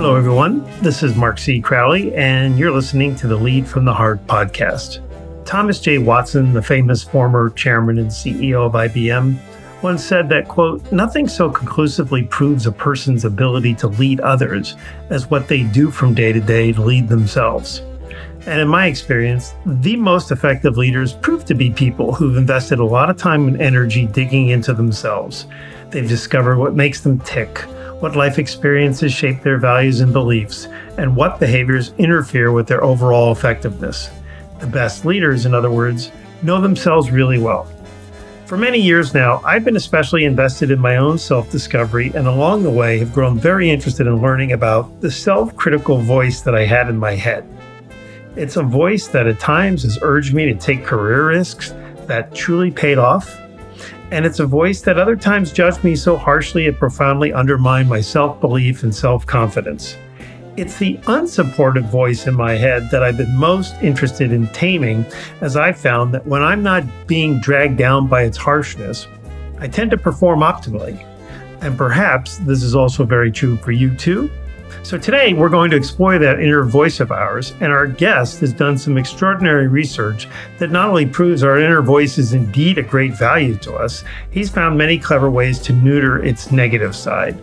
Hello, everyone. This is Mark C. Crowley, and you're listening to the Lead from the Heart podcast. Thomas J. Watson, the famous former chairman and CEO of IBM, once said that, quote, nothing so conclusively proves a person's ability to lead others as what they do from day to day to lead themselves. And in my experience, the most effective leaders prove to be people who've invested a lot of time and energy digging into themselves. They've discovered what makes them tick what life experiences shape their values and beliefs, and what behaviors interfere with their overall effectiveness. The best leaders, in other words, know themselves really well. For many years now, I've been especially invested in my own self discovery, and along the way have grown very interested in learning about the self critical voice that I had in my head. It's a voice that at times has urged me to take career risks that truly paid off and it's a voice that other times judged me so harshly it profoundly undermined my self belief and self confidence. It's the unsupportive voice in my head that I've been most interested in taming, as I've found that when I'm not being dragged down by its harshness, I tend to perform optimally. And perhaps this is also very true for you too. So today we're going to explore that inner voice of ours, and our guest has done some extraordinary research that not only proves our inner voice is indeed a great value to us, he's found many clever ways to neuter its negative side.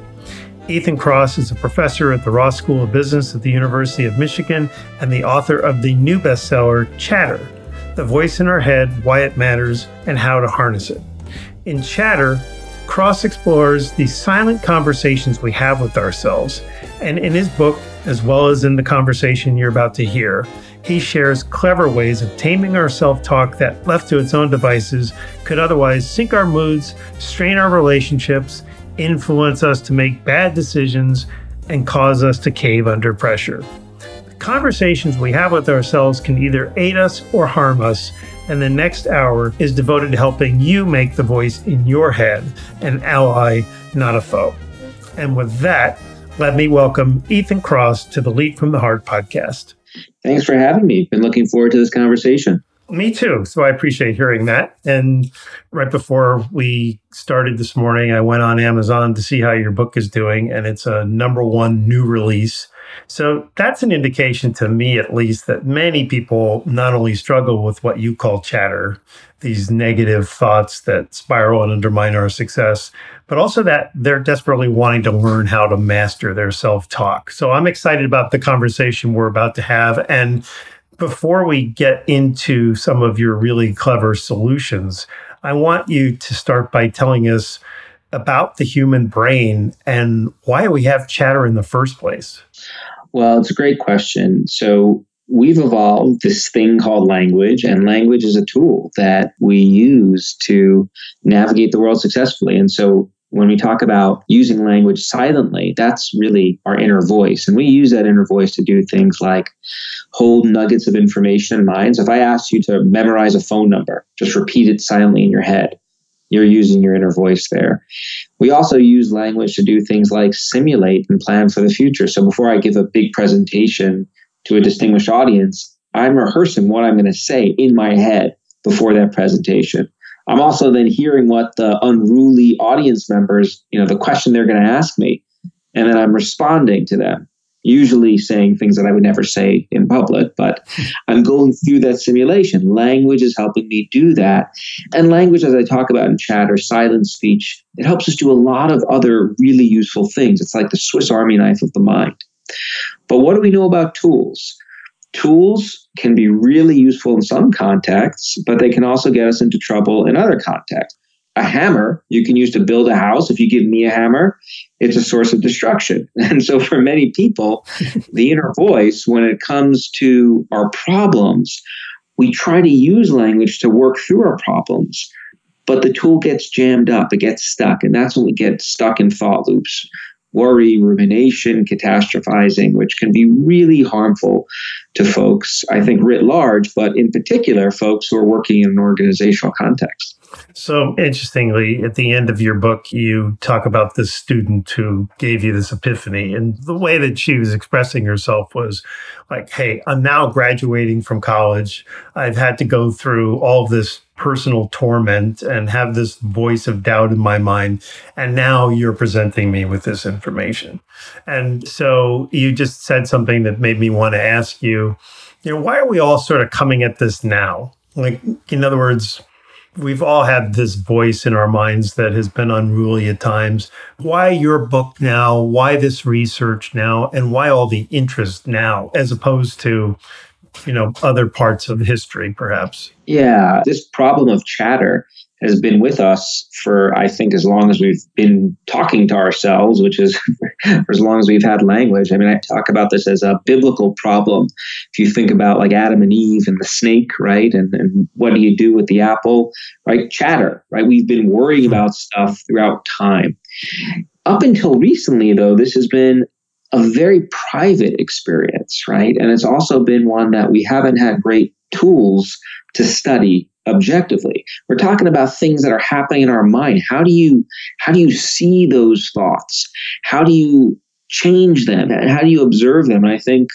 Ethan Kross is a professor at the Ross School of Business at the University of Michigan and the author of the new bestseller, Chatter The Voice in Our Head, Why It Matters, and How to Harness It. In Chatter, Kross explores the silent conversations we have with ourselves. And in his book, as well as in the conversation you're about to hear, he shares clever ways of taming our self talk that, left to its own devices, could otherwise sink our moods, strain our relationships, influence us to make bad decisions, and cause us to cave under pressure. The conversations we have with ourselves can either aid us or harm us, and the next hour is devoted to helping you make the voice in your head an ally, not a foe. And with that, let me welcome Ethan Kross to the Lead from the Heart podcast. Thanks for having me. Been looking forward to this conversation. Me too. So I appreciate hearing that. And right before we started this morning, I went on Amazon to see how your book is doing, and it's a number one new release. So that's an indication to me, at least, that many people not only struggle with what you call chatter, these negative thoughts that spiral and undermine our success, but also that they're desperately wanting to learn how to master their self talk. So I'm excited about the conversation we're about to have. And before we get into some of your really clever solutions, I want you to start by telling us about the human brain and why we have chatter in the first place? Well, it's a great question. So, we've evolved this thing called language, and language is a tool that we use to navigate the world successfully. And so, when we talk about using language silently, that's really our inner voice. And we use that inner voice to do things like hold nuggets of information in mind. So if I asked you to memorize a phone number, just repeat it silently in your head you're using your inner voice there. We also use language to do things like simulate and plan for the future. So before I give a big presentation to a distinguished audience, I'm rehearsing what I'm going to say in my head before that presentation. I'm also then hearing what the unruly audience members, you know, the question they're going to ask me, and then I'm responding to them usually saying things that I would never say in public, but I'm going through that simulation. Language is helping me do that. And language, as I talk about in Chatter, silent speech, it helps us do a lot of other really useful things. It's like the Swiss Army knife of the mind. But what do we know about tools? Tools can be really useful in some contexts, but they can also get us into trouble in other contexts a hammer you can use to build a house. If you give me a hammer, it's a source of destruction. And so, for many people, the inner voice, when it comes to our problems, we try to use language to work through our problems, but the tool gets jammed up, it gets stuck. And that's when we get stuck in thought loops worry, rumination, catastrophizing, which can be really harmful to folks, I think, writ large, but in particular, folks who are working in an organizational context. So, interestingly, at the end of your book, you talk about this student who gave you this epiphany. And the way that she was expressing herself was like, Hey, I'm now graduating from college. I've had to go through all this personal torment and have this voice of doubt in my mind. And now you're presenting me with this information. And so you just said something that made me want to ask you, you know, why are we all sort of coming at this now? Like, in other words, we've all had this voice in our minds that has been unruly at times. Why your book now? Why this research now? And why all the interest now, as opposed to, you know, other parts of history, perhaps? Yeah, this problem of chatter has been with us for I think as long as we've been talking to ourselves, which is for as long as we've had language. I mean, I talk about this as a biblical problem. If you think about like Adam and Eve and the snake, right? And, and what do you do with the apple, right? Chatter, right? We've been worrying hmm. about stuff throughout time. Up until recently, though, this has been a very private experience, right? And it's also been one that we haven't had great tools to study objectively. We're talking about things that are happening in our mind. How do you how do you see those thoughts? How do you change them? And how do you observe them? And i think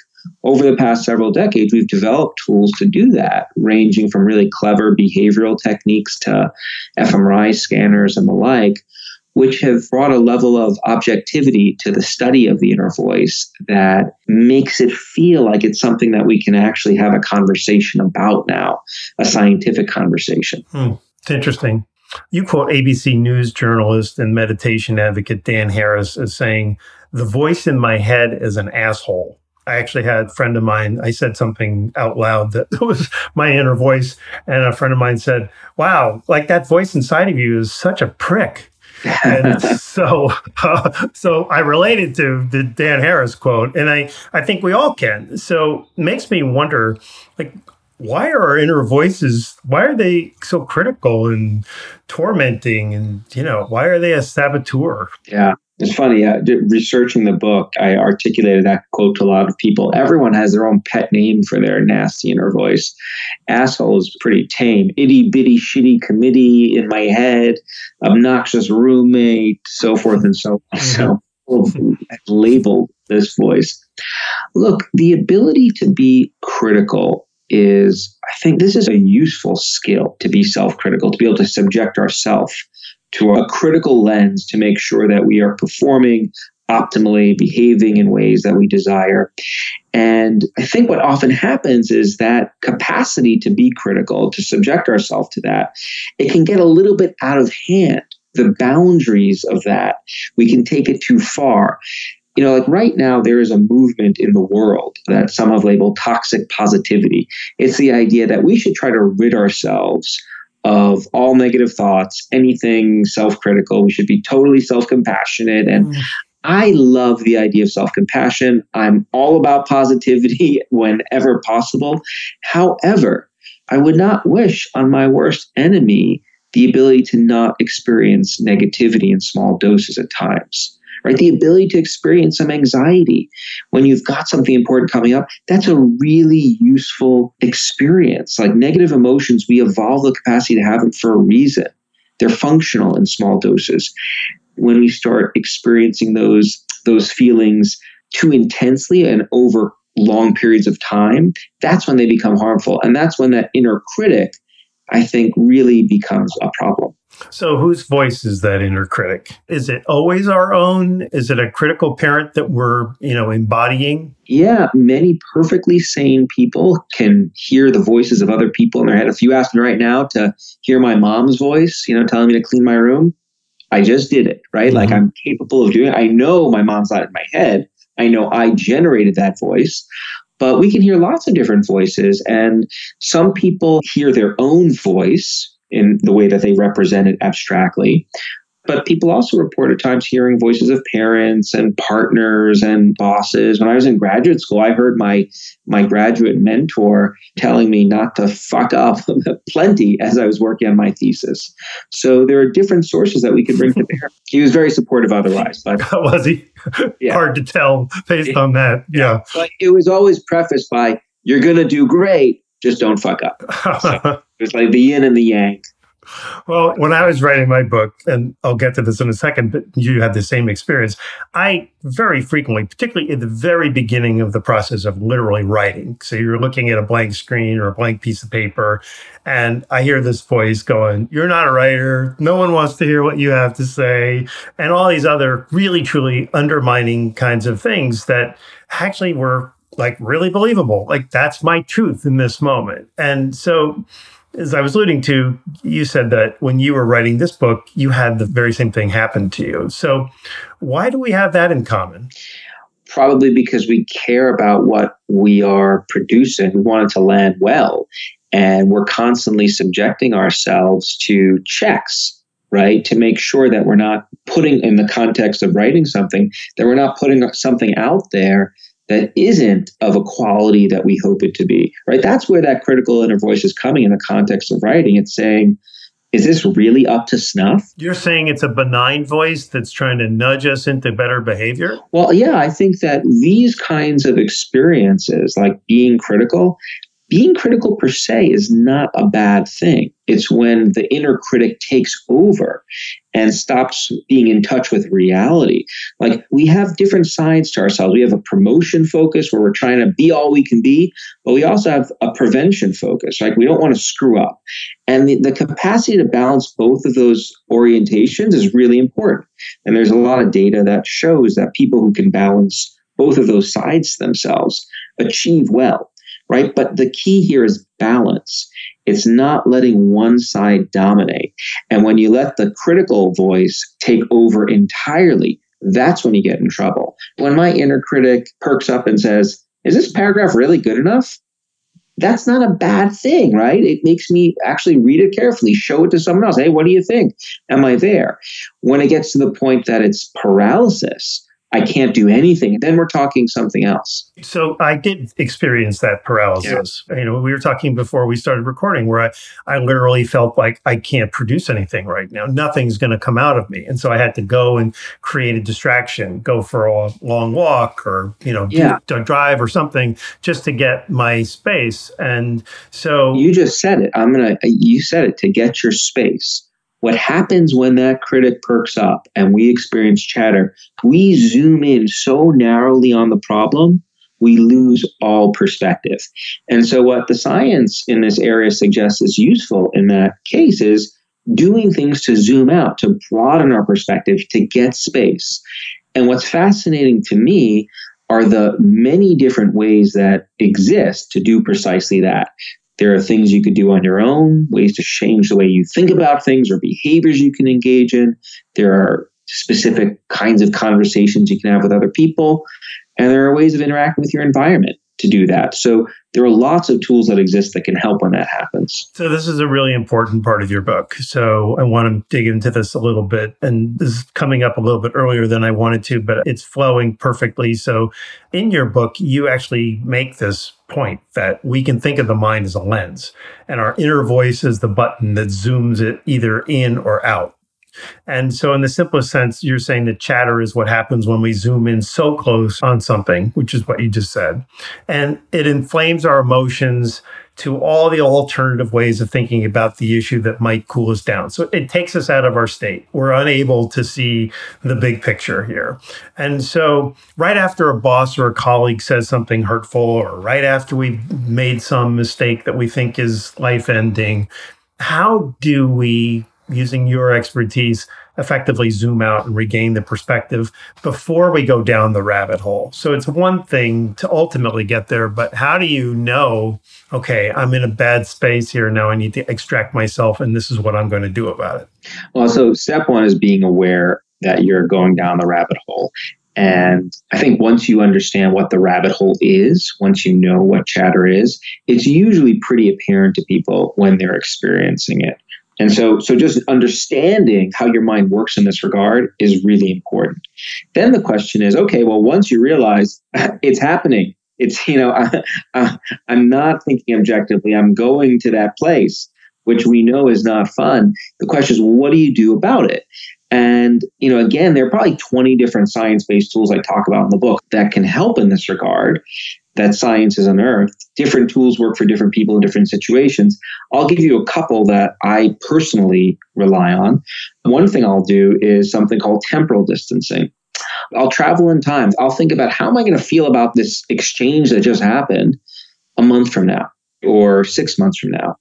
over the past several decades we've developed tools to do that ranging from really clever behavioral techniques to fmri scanners and the like which have brought a level of objectivity to the study of the inner voice that makes it feel like it's something that we can actually have a conversation about now, a scientific conversation. Hmm. It's interesting. You quote ABC News journalist and meditation advocate Dan Harris as saying, The voice in my head is an asshole. I actually had a friend of mine, I said something out loud that was my inner voice. And a friend of mine said, Wow, like that voice inside of you is such a prick and so, uh, so I related to the Dan Harris quote, and I, I think we all can. So, it makes me wonder, like, why are our inner voices? Why are they so critical and tormenting? And you know, why are they a saboteur? Yeah, it's funny, uh, researching the book, I articulated that quote to a lot of people. Everyone has their own pet name for their nasty inner voice. Asshole is pretty tame. Itty bitty shitty committee in my head, obnoxious roommate, so forth and so on. So mm-hmm. labeled this voice. Look, the ability to be critical is, I think this is a useful skill to be self critical, to be able to subject ourselves to a critical lens to make sure that we are performing optimally, behaving in ways that we desire. And I think what often happens is that capacity to be critical, to subject ourselves to that, it can get a little bit out of hand. The boundaries of that, we can take it too far. You know, like right now, there is a movement in the world that some have labeled toxic positivity. It's the idea that we should try to rid ourselves of all negative thoughts, anything self critical. We should be totally self compassionate. And mm. I love the idea of self compassion. I'm all about positivity whenever possible. However, I would not wish on my worst enemy the ability to not experience negativity in small doses at times right? The ability to experience some anxiety when you've got something important coming up, that's a really useful experience. Like negative emotions, we evolve the capacity to have them for a reason. They're functional in small doses. When we start experiencing those those feelings too intensely and over long periods of time, that's when they become harmful. And that's when that inner critic, I think, really becomes a problem. So, whose voice is that inner critic? Is it always our own? Is it a critical parent that we're, you know, embodying? Yeah, many perfectly sane people can hear the voices of other people in their head. If you ask me right now to hear my mom's voice, you know, telling me to clean my room, I just did it, right? Mm-hmm. Like I'm capable of doing it. I know my mom's not in my head. I know I generated that voice, but we can hear lots of different voices. And some people hear their own voice in the way that they represent it abstractly. But people also report at times hearing voices of parents and partners and bosses. When I was in graduate school, I heard my my graduate mentor telling me not to fuck up plenty as I was working on my thesis. So there are different sources that we could bring to bear. He was very supportive otherwise, but was he? Yeah. Hard to tell based on that. Yeah. But it was always prefaced by you're gonna do great, just don't fuck up. So it's like the yin and the yang. Well, when I was writing my book, and I'll get to this in a second, but you had the same experience. I very frequently, particularly in the very beginning of the process of literally writing, so you're looking at a blank screen or a blank piece of paper, and I hear this voice going, You're not a writer. No one wants to hear what you have to say. And all these other really, truly undermining kinds of things that actually were like really believable. Like that's my truth in this moment. And so, as I was alluding to, you said that when you were writing this book, you had the very same thing happen to you. So, why do we have that in common? Probably because we care about what we are producing. We want it to land well. And we're constantly subjecting ourselves to checks, right? To make sure that we're not putting, in the context of writing something, that we're not putting something out there that isn't of a quality that we hope it to be, right? That's where that critical inner voice is coming in the context of writing. It's saying, is this really up to snuff? You're saying it's a benign voice that's trying to nudge us into better behavior? Well, yeah, I think that these kinds of experiences, like being critical, being critical per se is not a bad thing. It's when the inner critic takes over and stops being in touch with reality. Like we have different sides to ourselves. We have a promotion focus where we're trying to be all we can be, but we also have a prevention focus. Like we don't want to screw up. And the, the capacity to balance both of those orientations is really important. And there's a lot of data that shows that people who can balance both of those sides themselves achieve well right? But the key here is balance. It's not letting one side dominate. And when you let the critical voice take over entirely, that's when you get in trouble. When my inner critic perks up and says, Is this paragraph really good enough? That's not a bad thing, right? It makes me actually read it carefully, show it to someone else. Hey, what do you think? Am I there? When it gets to the point that it's paralysis, I can't do anything. Then we're talking something else. So I did experience that paralysis. Yeah. You know, we were talking before we started recording where I, I literally felt like I can't produce anything right now. Nothing's going to come out of me. And so I had to go and create a distraction, go for a long walk or, you know, yeah. do, drive or something just to get my space. And so you just said it. I'm going to, you said it to get your space. What happens when that critic perks up and we experience chatter, we zoom in so narrowly on the problem, we lose all perspective. And so, what the science in this area suggests is useful in that case is doing things to zoom out, to broaden our perspective, to get space. And what's fascinating to me are the many different ways that exist to do precisely that. There are things you could do on your own, ways to change the way you think about things or behaviors you can engage in. There are specific kinds of conversations you can have with other people. And there are ways of interacting with your environment to do that. So there are lots of tools that exist that can help when that happens. So this is a really important part of your book. So I want to dig into this a little bit. And this is coming up a little bit earlier than I wanted to, but it's flowing perfectly. So in your book, you actually make this point that we can think of the mind as a lens and our inner voice is the button that zooms it either in or out. And so, in the simplest sense, you're saying that chatter is what happens when we zoom in so close on something, which is what you just said. And it inflames our emotions to all the alternative ways of thinking about the issue that might cool us down. So it takes us out of our state. We're unable to see the big picture here. And so, right after a boss or a colleague says something hurtful, or right after we've made some mistake that we think is life ending, how do we using your expertise, effectively zoom out and regain the perspective before we go down the rabbit hole. So it's one thing to ultimately get there, but how do you know, okay, I'm in a bad space here. Now I need to extract myself, and this is what I'm going to do about it? Well, so step one is being aware that you're going down the rabbit hole. And I think once you understand what the rabbit hole is, once you know what chatter is, it's usually pretty apparent to people when they're experiencing it. And so, so just understanding how your mind works in this regard is really important. Then the question is, okay, well, once you realize it's happening, it's, you know, I, am not thinking objectively, I'm going to that place, which we know is not fun. The question is, well, what do you do about it? And, you know, again, there are probably 20 different science based tools I talk about in the book that can help in this regard that science has unearthed. Different tools work for different people in different situations. I'll give you a couple that I personally rely on. One thing I'll do is something called temporal distancing. I'll travel in time. I'll think about how am I going to feel about this exchange that just happened a month from now or six months from now.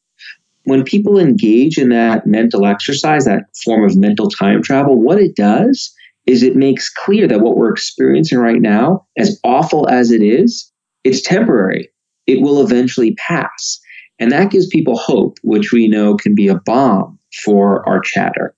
When people engage in that mental exercise, that form of mental time travel, what it does is it makes clear that what we're experiencing right now, as awful as it is, it's temporary. It will eventually pass. And that gives people hope, which we know can be a balm for our chatter.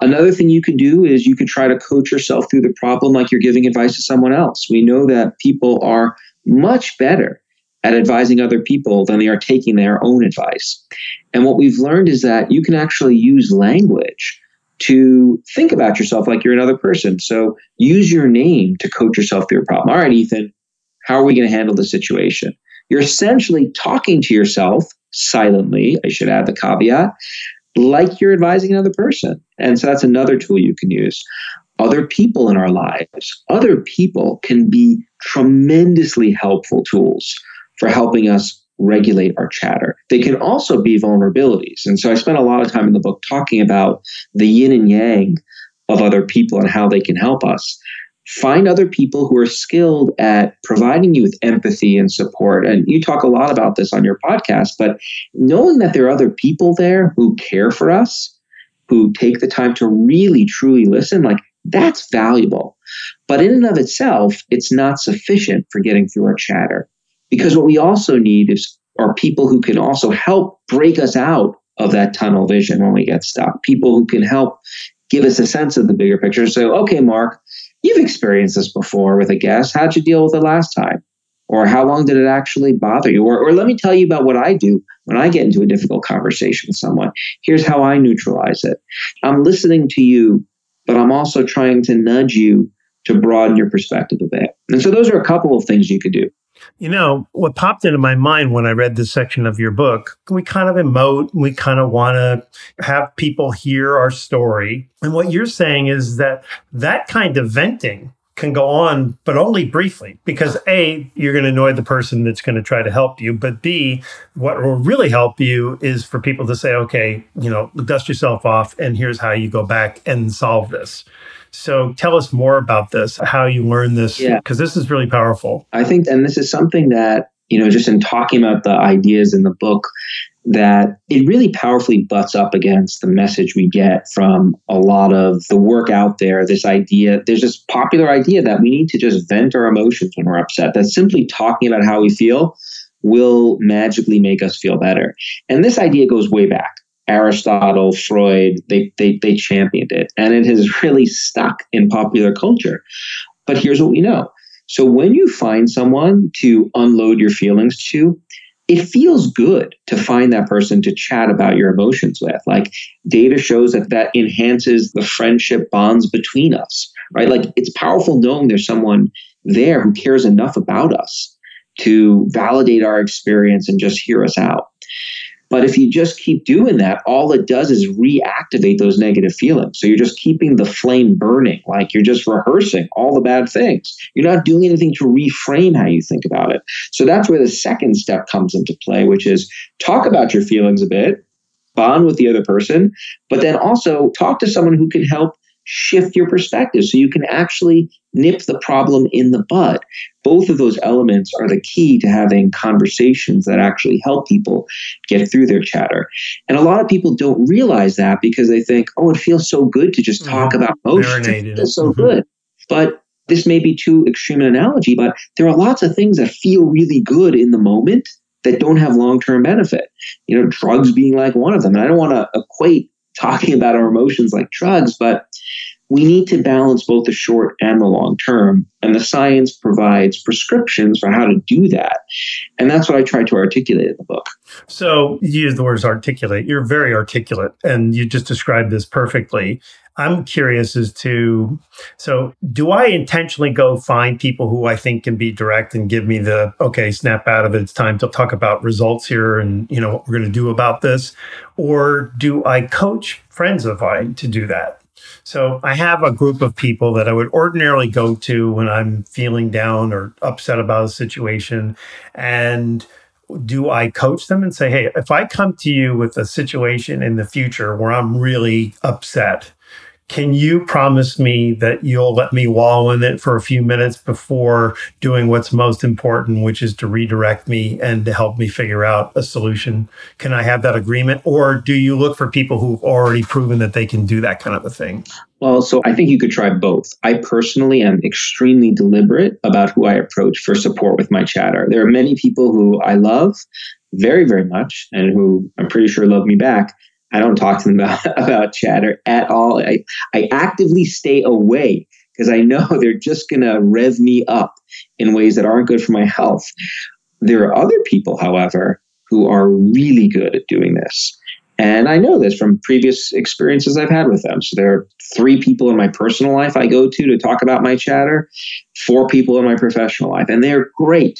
Another thing you can do is you can try to coach yourself through the problem like you're giving advice to someone else. We know that people are much better at advising other people than they are taking their own advice. And what we've learned is that you can actually use language to think about yourself like you're another person. So use your name to coach yourself through a problem. All right, Ethan, how are we going to handle the situation? You're essentially talking to yourself silently, I should add the caveat, like you're advising another person. And so that's another tool you can use. Other people in our lives, other people can be tremendously helpful tools for helping us regulate our chatter. They can also be vulnerabilities. And so I spent a lot of time in the book talking about the yin and yang of other people and how they can help us. Find other people who are skilled at providing you with empathy and support. And you talk a lot about this on your podcast, but knowing that there are other people there who care for us, who take the time to really, truly listen, like that's valuable. But in and of itself, it's not sufficient for getting through our chatter. Because what we also need is are people who can also help break us out of that tunnel vision when we get stuck. People who can help give us a sense of the bigger picture. So, okay, Mark, you've experienced this before with a guest. How'd you deal with it last time? Or how long did it actually bother you? Or, or let me tell you about what I do when I get into a difficult conversation with someone. Here's how I neutralize it. I'm listening to you, but I'm also trying to nudge you to broaden your perspective a bit. And so those are a couple of things you could do. You know, what popped into my mind when I read this section of your book, we kind of emote, we kind of want to have people hear our story. And what you're saying is that that kind of venting can go on, but only briefly, because A, you're going to annoy the person that's going to try to help you. But B, what will really help you is for people to say, okay, you know, dust yourself off, and here's how you go back and solve this. So tell us more about this, how you learned this, because yeah. this is really powerful. I think, and this is something that, you know, just in talking about the ideas in the book, that it really powerfully butts up against the message we get from a lot of the work out there. This idea, there's this popular idea that we need to just vent our emotions when we're upset, that simply talking about how we feel will magically make us feel better. And this idea goes way back. Aristotle, Freud, they, they, they championed it. And it has really stuck in popular culture. But here's what we know. So when you find someone to unload your feelings to, it feels good to find that person to chat about your emotions with. Like data shows that that enhances the friendship bonds between us, right? Like it's powerful knowing there's someone there who cares enough about us to validate our experience and just hear us out. But if you just keep doing that, all it does is reactivate those negative feelings. So you're just keeping the flame burning, like you're just rehearsing all the bad things. You're not doing anything to reframe how you think about it. So that's where the second step comes into play, which is talk about your feelings a bit, bond with the other person, but then also talk to someone who can help shift your perspective so you can actually nip the problem in the bud. Both of those elements are the key to having conversations that actually help people get through their chatter. And a lot of people don't realize that because they think, oh, it feels so good to just talk mm-hmm. about emotions. It feels so mm-hmm. good. But this may be too extreme an analogy, but there are lots of things that feel really good in the moment that don't have long term benefit. You know, drugs being like one of them. And I don't want to equate talking about our emotions like drugs, but we need to balance both the short and the long term. And the science provides prescriptions for how to do that. And that's what I try to articulate in the book. So you use the words articulate. You're very articulate, and you just described this perfectly. I'm curious as to so do I intentionally go find people who I think can be direct and give me the okay, snap out of it. It's time to talk about results here and you know what we're going to do about this or do I coach friends of mine to do that? So I have a group of people that I would ordinarily go to when I'm feeling down or upset about a situation. And do I coach them and say, hey, if I come to you with a situation in the future where I'm really upset, can you promise me that you'll let me wallow in it for a few minutes before doing what's most important, which is to redirect me and to help me figure out a solution? Can I have that agreement? Or do you look for people who've already proven that they can do that kind of a thing? Well, so I think you could try both. I personally am extremely deliberate about who I approach for support with my chatter. There are many people who I love very, very much and who I'm pretty sure love me back I don't talk to them about, about chatter at all. I, I actively stay away because I know they're just going to rev me up in ways that aren't good for my health. There are other people, however, who are really good at doing this. And I know this from previous experiences I've had with them. So there are three people in my personal life I go to to talk about my chatter, four people in my professional life, and they're great.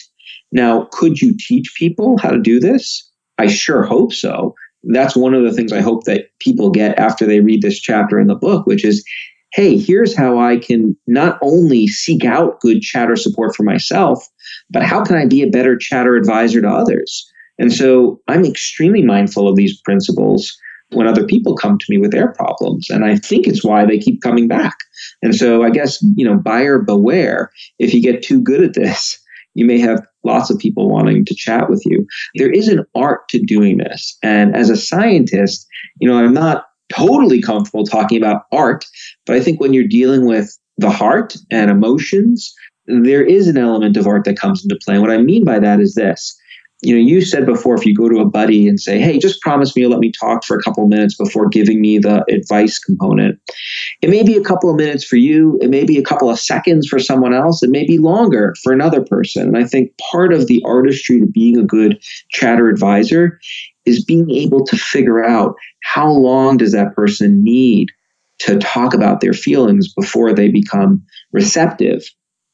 Now, could you teach people how to do this? I sure hope so that's one of the things I hope that people get after they read this chapter in the book, which is hey, here's how I can not only seek out good chatter support for myself, but how can I be a better chatter advisor to others? And so I'm extremely mindful of these principles when other people come to me with their problems. And I think it's why they keep coming back. And so I guess, you know, buyer beware if you get too good at this you may have lots of people wanting to chat with you. There is an art to doing this. And as a scientist, you know, I'm not totally comfortable talking about art, but I think when you're dealing with the heart and emotions, there is an element of art that comes into play. And what I mean by that is this you know, you said before if you go to a buddy and say, hey, just promise me you'll let me talk for a couple minutes before giving me the advice component. It may be a couple of minutes for you, it may be a couple of seconds for someone else, it may be longer for another person. And I think part of the artistry to being a good chatter advisor is being able to figure out how long does that person need to talk about their feelings before they become receptive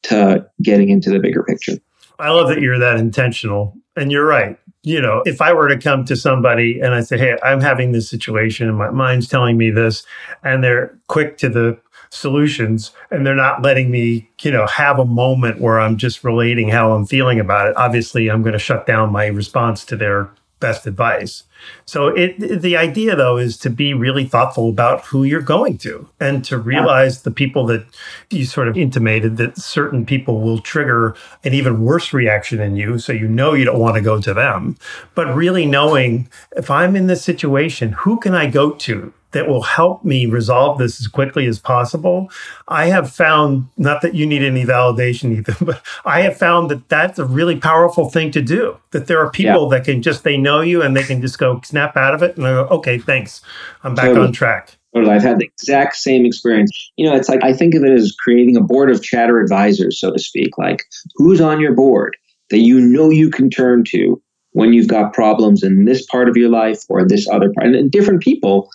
to getting into the bigger picture. I love that you're that intentional and you're right. You know, if I were to come to somebody and I say, Hey, I'm having this situation and my mind's telling me this, and they're quick to the solutions and they're not letting me, you know, have a moment where I'm just relating how I'm feeling about it, obviously I'm going to shut down my response to their best advice. So it the idea though is to be really thoughtful about who you're going to and to realize yeah. the people that you sort of intimated that certain people will trigger an even worse reaction in you so you know you don't want to go to them but really knowing if I'm in this situation who can I go to that will help me resolve this as quickly as possible. I have found, not that you need any validation, Ethan, but I have found that that's a really powerful thing to do. That there are people yeah. that can just, they know you and they can just go snap out of it and go, okay, thanks. I'm back totally. on track. Totally. I've had the exact same experience. You know, it's like I think of it as creating a board of chatter advisors, so to speak. Like, who's on your board that you know you can turn to when you've got problems in this part of your life or this other part? And different people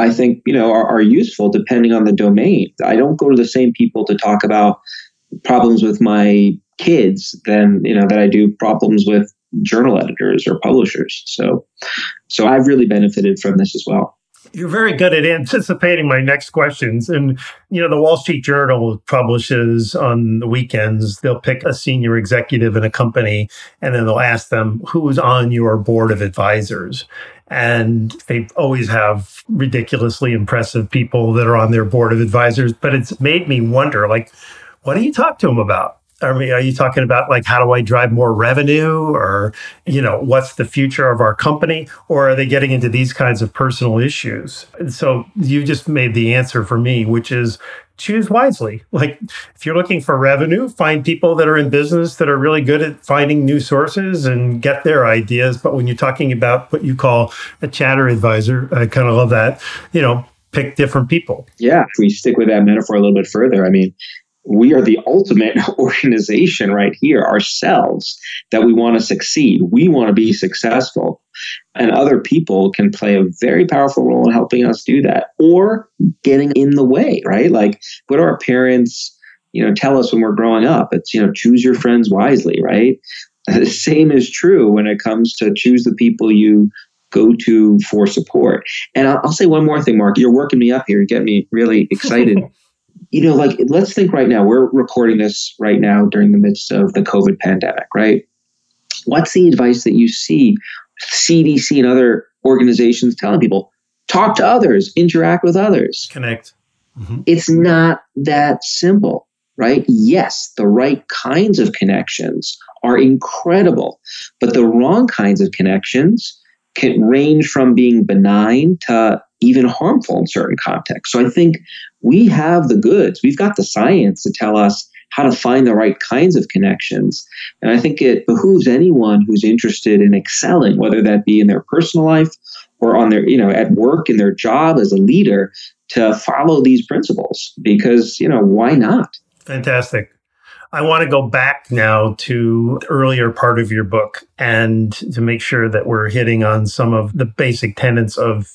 I think you know are, are useful depending on the domain. I don't go to the same people to talk about problems with my kids than you know that I do problems with journal editors or publishers. So, so I've really benefited from this as well. You're very good at anticipating my next questions. And, you know, the Wall Street Journal publishes on the weekends, they'll pick a senior executive in a company and then they'll ask them who's on your board of advisors and they always have ridiculously impressive people that are on their board of advisors. But it's made me wonder, like, what do you talk to them about? I mean, are you talking about like how do I drive more revenue, or you know, what's the future of our company, or are they getting into these kinds of personal issues? And so you just made the answer for me, which is choose wisely. Like if you're looking for revenue, find people that are in business that are really good at finding new sources and get their ideas. But when you're talking about what you call a chatter advisor, I kind of love that, you know, pick different people. Yeah. If we stick with that metaphor a little bit further, I mean, we are the ultimate organization right here ourselves that we want to succeed. We want to be successful. And other people can play a very powerful role in helping us do that or getting in the way, right? Like what do our parents, you know, tell us when we're growing up? It's, you know, choose your friends wisely, right? The same is true when it comes to choose the people you go to for support. And I'll, I'll say one more thing, Mark. You're working me up here. You get me really excited. You know, like let's think right now. We're recording this right now during the midst of the COVID pandemic, right? What's the advice that you see CDC and other organizations telling people? Talk to others, interact with others, connect. Mm-hmm. It's not that simple, right? Yes, the right kinds of connections are incredible, but the wrong kinds of connections can range from being benign to even harmful in certain contexts. So I think we have the goods. We've got the science to tell us how to find the right kinds of connections. And I think it behooves anyone who's interested in excelling, whether that be in their personal life or on their, you know, at work in their job as a leader, to follow these principles because, you know, why not? Fantastic. I want to go back now to the earlier part of your book and to make sure that we're hitting on some of the basic tenets of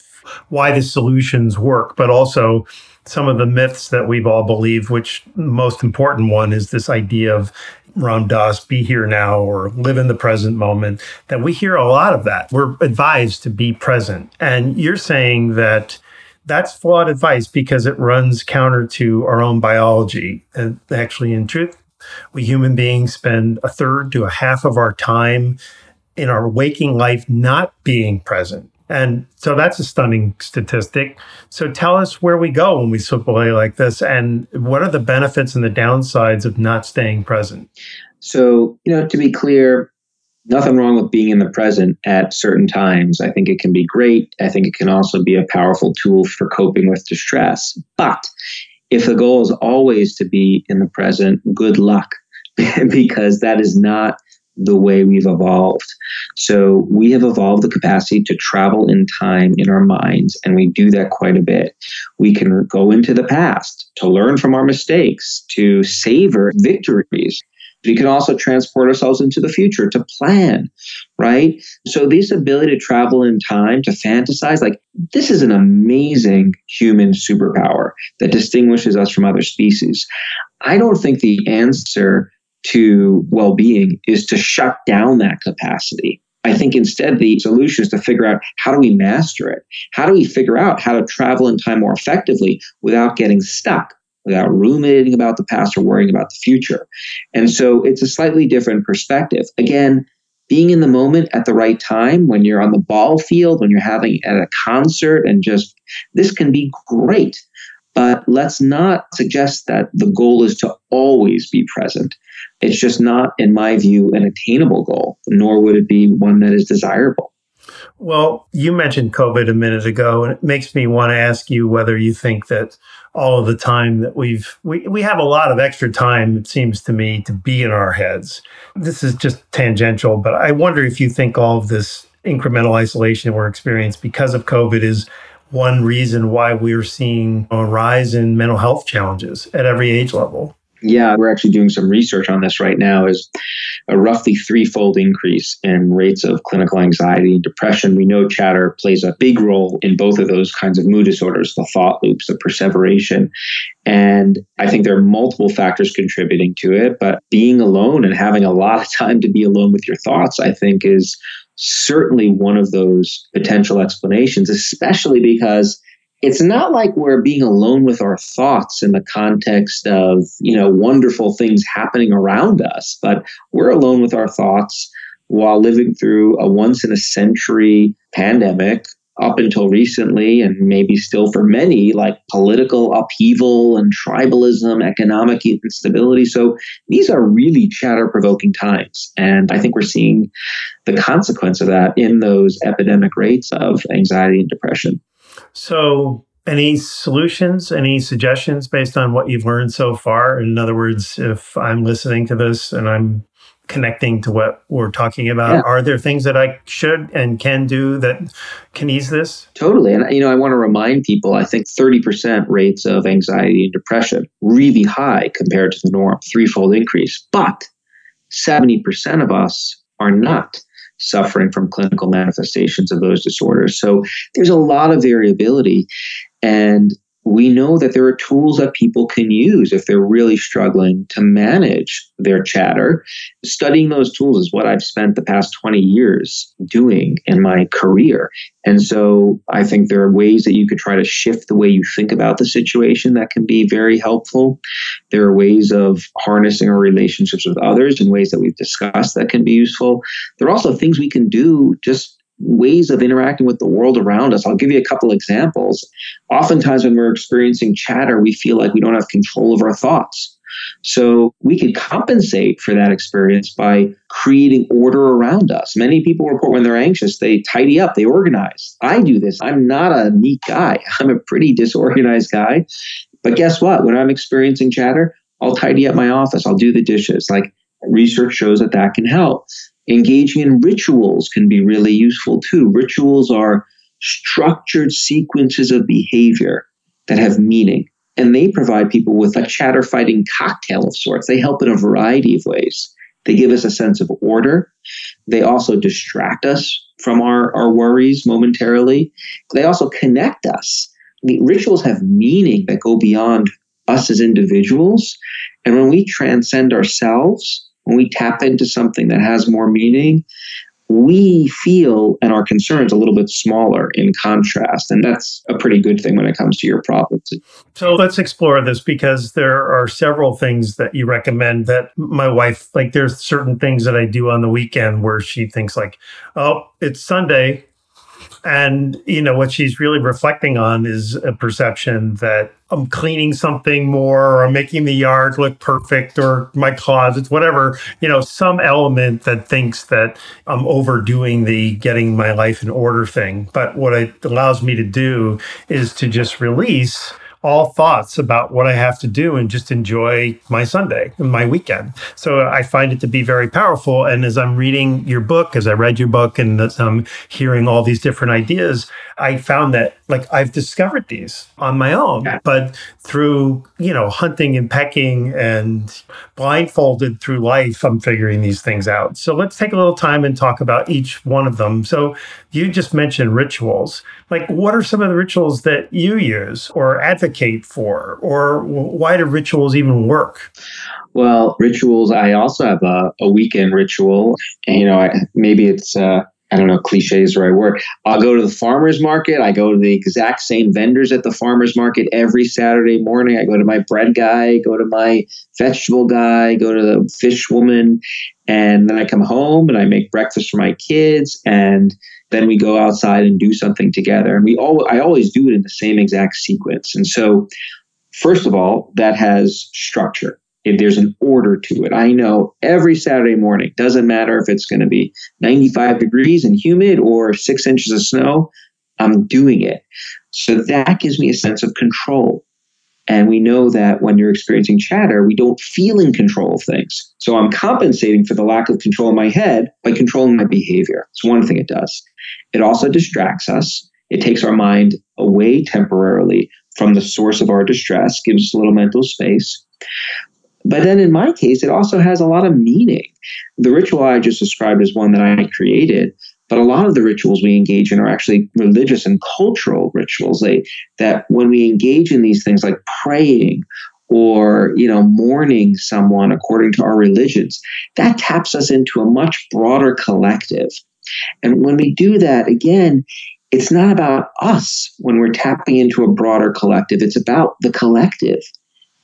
why the solutions work, but also some of the myths that we've all believed, which most important one is this idea of Ram Dass, be here now or live in the present moment, that we hear a lot of that. We're advised to be present. And you're saying that that's flawed advice because it runs counter to our own biology. And actually, in truth, we human beings spend a third to a half of our time in our waking life not being present. And so that's a stunning statistic. So tell us where we go when we slip away like this and what are the benefits and the downsides of not staying present? So, you know, to be clear, nothing wrong with being in the present at certain times. I think it can be great. I think it can also be a powerful tool for coping with distress. But if the goal is always to be in the present, good luck, because that is not the way we've evolved. So we have evolved the capacity to travel in time in our minds, and we do that quite a bit. We can go into the past to learn from our mistakes, to savor victories. We can also transport ourselves into the future to plan, right? So, this ability to travel in time, to fantasize, like this is an amazing human superpower that distinguishes us from other species. I don't think the answer to well being is to shut down that capacity. I think instead the solution is to figure out how do we master it? How do we figure out how to travel in time more effectively without getting stuck? without ruminating about the past or worrying about the future. And so it's a slightly different perspective. Again, being in the moment at the right time when you're on the ball field, when you're having at a concert, and just this can be great. But let's not suggest that the goal is to always be present. It's just not, in my view, an attainable goal, nor would it be one that is desirable. Well, you mentioned COVID a minute ago, and it makes me want to ask you whether you think that all of the time that we've we, we have a lot of extra time, it seems to me, to be in our heads. This is just tangential, but I wonder if you think all of this incremental isolation we're experiencing because of COVID is one reason why we're seeing a rise in mental health challenges at every age level. Yeah, we're actually doing some research on this right now. Is a roughly threefold increase in rates of clinical anxiety and depression. We know chatter plays a big role in both of those kinds of mood disorders, the thought loops, the perseveration. And I think there are multiple factors contributing to it, but being alone and having a lot of time to be alone with your thoughts, I think, is certainly one of those potential explanations, especially because it's not like we're being alone with our thoughts in the context of you know wonderful things happening around us but we're alone with our thoughts while living through a once in a century pandemic up until recently and maybe still for many like political upheaval and tribalism economic instability. So these are really chatter provoking times and i think we're seeing the consequence of that in those epidemic rates of anxiety and depression so, any solutions, any suggestions based on what you've learned so far? In other words, if I'm listening to this and I'm connecting to what we're talking about, yeah. are there things that I should and can do that can ease this? Totally. And, you know, I want to remind people I think 30% rates of anxiety and depression, really high compared to the norm, threefold increase. But 70% of us are not suffering from clinical manifestations of those disorders. So there's a lot of variability. And we know that there are tools that people can use if they're really struggling to manage their chatter. Studying those tools is what I've spent the past 20 years doing in my career. And so I think there are ways that you could try to shift the way you think about the situation that can be very helpful. There are ways of harnessing our relationships with others in ways that we've discussed that can be useful. There are also things we can do just ways of interacting with the world around us. I'll give you a couple examples. Oftentimes, when we're experiencing chatter, we feel like we don't have control of our thoughts. So we could compensate for that experience by creating order around us. Many people report when they're anxious, they tidy up, they organize. I do this. I'm not a neat guy, I'm a pretty disorganized guy. But guess what? When I'm experiencing chatter, I'll tidy up my office, I'll do the dishes. Like research shows that that can help. Engaging in rituals can be really useful too. Rituals are structured sequences of behavior that have meaning, and they provide people with a chatter fighting cocktail of sorts. They help in a variety of ways. They give us a sense of order. They also distract us from our, our worries momentarily. They also connect us. The rituals have meaning that go beyond us as individuals. And when we transcend ourselves, when we tap into something that has more meaning, we feel and our concerns a little bit smaller in contrast. And that's a pretty good thing when it comes to your problems. So let's explore this because there are several things that you recommend that my wife, like, there's certain things that I do on the weekend where she thinks, like, oh, it's Sunday. And, you know, what she's really reflecting on is a perception that I'm cleaning something more or I'm making the yard look perfect or my closets, whatever, you know, some element that thinks that I'm overdoing the getting my life in order thing. But what it allows me to do is to just release all thoughts about what I have to do and just enjoy my Sunday and my weekend. So I find it to be very powerful. And as I'm reading your book, as I read your book and as I'm hearing all these different ideas, I found that like I've discovered these on my own, yeah. but through, you know, hunting and pecking and blindfolded through life, I'm figuring these things out. So let's take a little time and talk about each one of them. So you just mentioned rituals. Like, what are some of the rituals that you use or advocate for, or why do rituals even work? Well, rituals, I also have a, a weekend ritual. And, you know, I, maybe it's, uh, I don't know, cliche is the right word. I'll go to the farmer's market. I go to the exact same vendors at the farmer's market every Saturday morning. I go to my bread guy, go to my vegetable guy, go to the fish woman. And then I come home and I make breakfast for my kids. And then we go outside and do something together. And we all, I always do it in the same exact sequence. And so, first of all, that has structure if there's an order to it. I know every Saturday morning, doesn't matter if it's going to be 95 degrees and humid or six inches of snow, I'm doing it. So that gives me a sense of control. And we know that when you're experiencing chatter, we don't feel in control of things. So I'm compensating for the lack of control in my head by controlling my behavior. It's one thing it does. It also distracts us. It takes our mind away temporarily from the source of our distress, gives us a little mental space. But then in my case, it also has a lot of meaning. The ritual I just described is one that I created, but a lot of the rituals we engage in are actually religious and cultural rituals. They, that when we engage in these things like praying or you know mourning someone according to our religions, that taps us into a much broader collective. And when we do that, again, it's not about us when we're tapping into a broader collective. It's about the collective.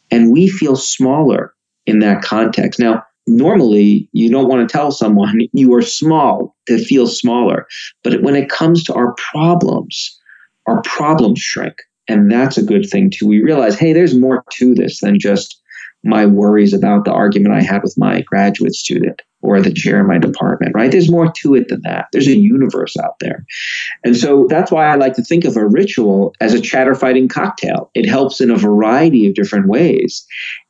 And we feel smaller in that context. Now, normally you don't want to tell someone you are small to feel smaller. But when it comes to our problems, our problems shrink. And that's a good thing too. We realize, hey, there's more to this than just my worries about the argument I had with my graduate student or the chair in my department, right? There's more to it than that. There's a universe out there. And so that's why I like to think of a ritual as a chatter fighting cocktail. It helps in a variety of different ways.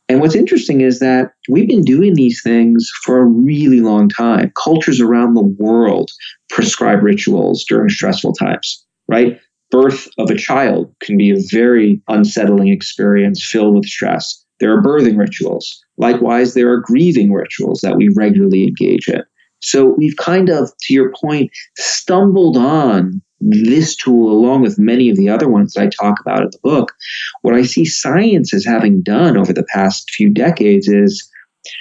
And what's interesting is that we've been doing these things for a really long time. Cultures around the world prescribe rituals during stressful times, right? Birth of a child can be a very unsettling experience filled with stress. There are birthing rituals. Likewise, there are grieving rituals that we regularly engage in. So we've kind of, to your point, stumbled on this tool, along with many of the other ones I talk about in the book, what I see science as having done over the past few decades is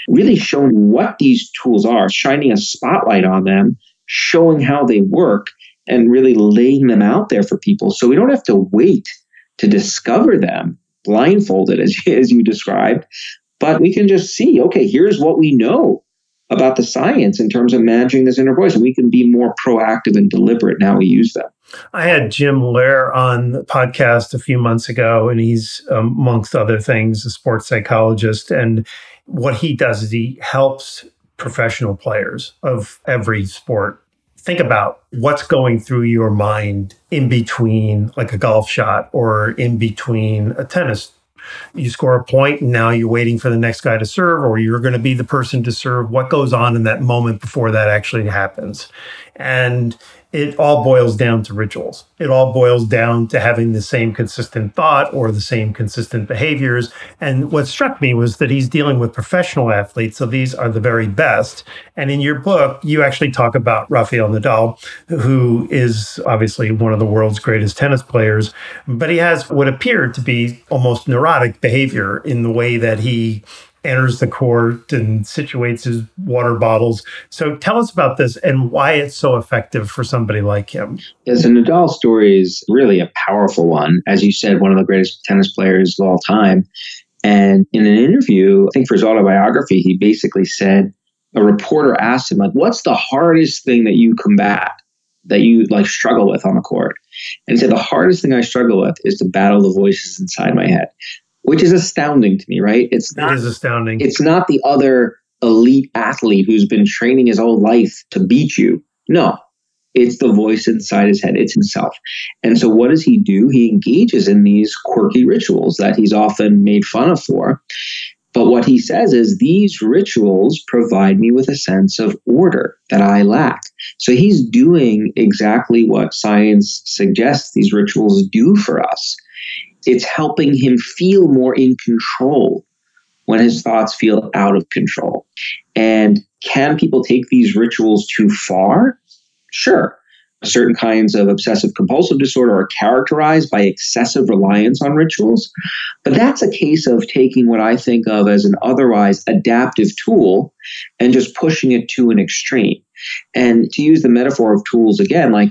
really showing what these tools are, shining a spotlight on them, showing how they work, and really laying them out there for people. So we don't have to wait to discover them blindfolded, as, as you described, but we can just see, okay, here's what we know about the science in terms of managing this inner voice. And we can be more proactive and deliberate now we use them. I had Jim Loehr on the podcast a few months ago, and he's, um, amongst other things, a sports psychologist. And what he does is he helps professional players of every sport think about what's going through your mind in between like a golf shot or in between a tennis you score a point and now you're waiting for the next guy to serve or you're going to be the person to serve. What goes on in that moment before that actually happens and it all boils down to rituals. It all boils down to having the same consistent thought or the same consistent behaviors. And what struck me was that he's dealing with professional athletes. So these are the very best. And in your book, you actually talk about Rafael Nadal, who is obviously one of the world's greatest tennis players, but he has what appeared to be almost neurotic behavior in the way that he enters the court and situates his water bottles. So tell us about this and why it's so effective for somebody like him. Yes, the Nadal story is really a powerful one. As you said, one of the greatest tennis players of all time. And in an interview, I think for his autobiography, he basically said, a reporter asked him, like, what's the hardest thing that you combat, that you like struggle with on the court? And he said, the hardest thing I struggle with is to battle the voices inside my head which is astounding to me, right? It's not, it is astounding. It's not the other elite athlete who's been training his whole life to beat you. No, it's the voice inside his head. It's himself. And so, what does he do? He engages in these quirky rituals that he's often made fun of for. But what he says is these rituals provide me with a sense of order that I lack. So he's doing exactly what science suggests these rituals do for us it's helping him feel more in control when his thoughts feel out of control. And can people take these rituals too far? Sure. Certain kinds of obsessive compulsive disorder are characterized by excessive reliance on rituals. But that's a case of taking what I think of as an otherwise adaptive tool and just pushing it to an extreme. And to use the metaphor of tools again, like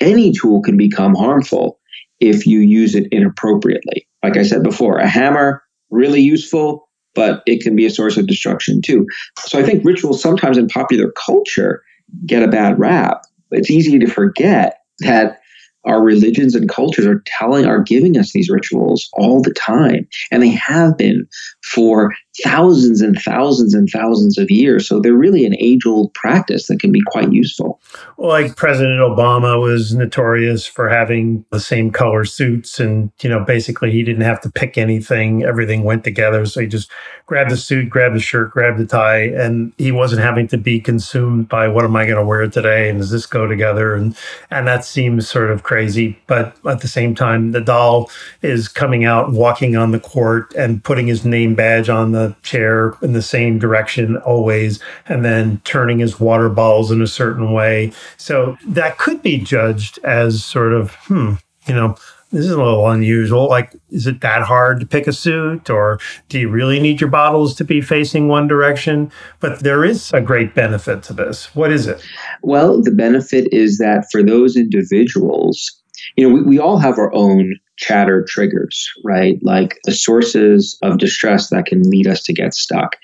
any tool can become harmful if you use it inappropriately. Like I said before, a hammer, really useful, but it can be a source of destruction too. So I think rituals sometimes in popular culture get a bad rap. It's easy to forget that our religions and cultures are telling are giving us these rituals all the time and they have been for thousands and thousands and thousands of years. So they're really an age old practice that can be quite useful. Well like president obama was notorious for having the same color suits and you know basically he didn't have to pick anything. Everything went together. So he just grabbed the suit grabbed the shirt grabbed the tie and he wasn't having to be consumed by what am i going to wear today? And does this go together? And and that seems sort of crazy. But at the same time, Nadal is coming out, walking on the court, and putting his name badge on the chair in the same direction always, and then turning his water bottles in a certain way. So that could be judged as sort of, hmm, you know, this is a little unusual. Like, is it that hard to pick a suit, or do you really need your bottles to be facing one direction? But there is a great benefit to this. What is it? Well, the benefit is that for those individuals, you know, we, we all have our own chatter triggers, right? Like the sources of distress that can lead us to get stuck.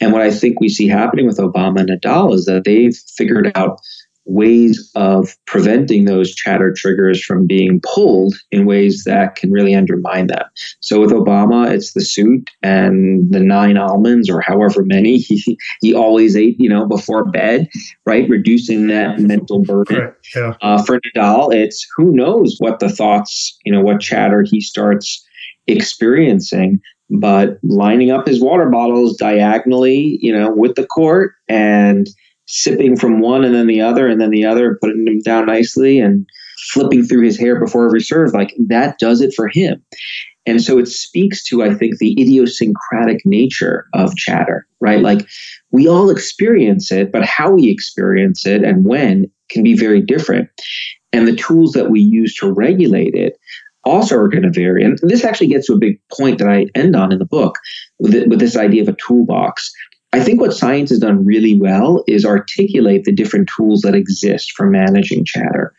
And what I think we see happening with Obama and Nadal is that they've figured out ways of preventing those chatter triggers from being pulled in ways that can really undermine them. So with Obama, it's the suit and the nine almonds or however many he, he always ate, you know, before bed, right? Reducing that mental burden. Yeah. Uh, for Nadal, it's who knows what the thoughts, you know, what chatter he starts experiencing but lining up his water bottles diagonally, you know, with the court and sipping from one and then the other and then the other, putting them down nicely and flipping through his hair before every serve, like that does it for him. And so it speaks to, I think, the idiosyncratic nature of chatter, right? Like we all experience it, but how we experience it and when can be very different. And the tools that we use to regulate it also are going to vary. And this actually gets to a big point that I end on in the book with, with this idea of a toolbox. I think what science has done really well is articulate the different tools that exist for managing chatter.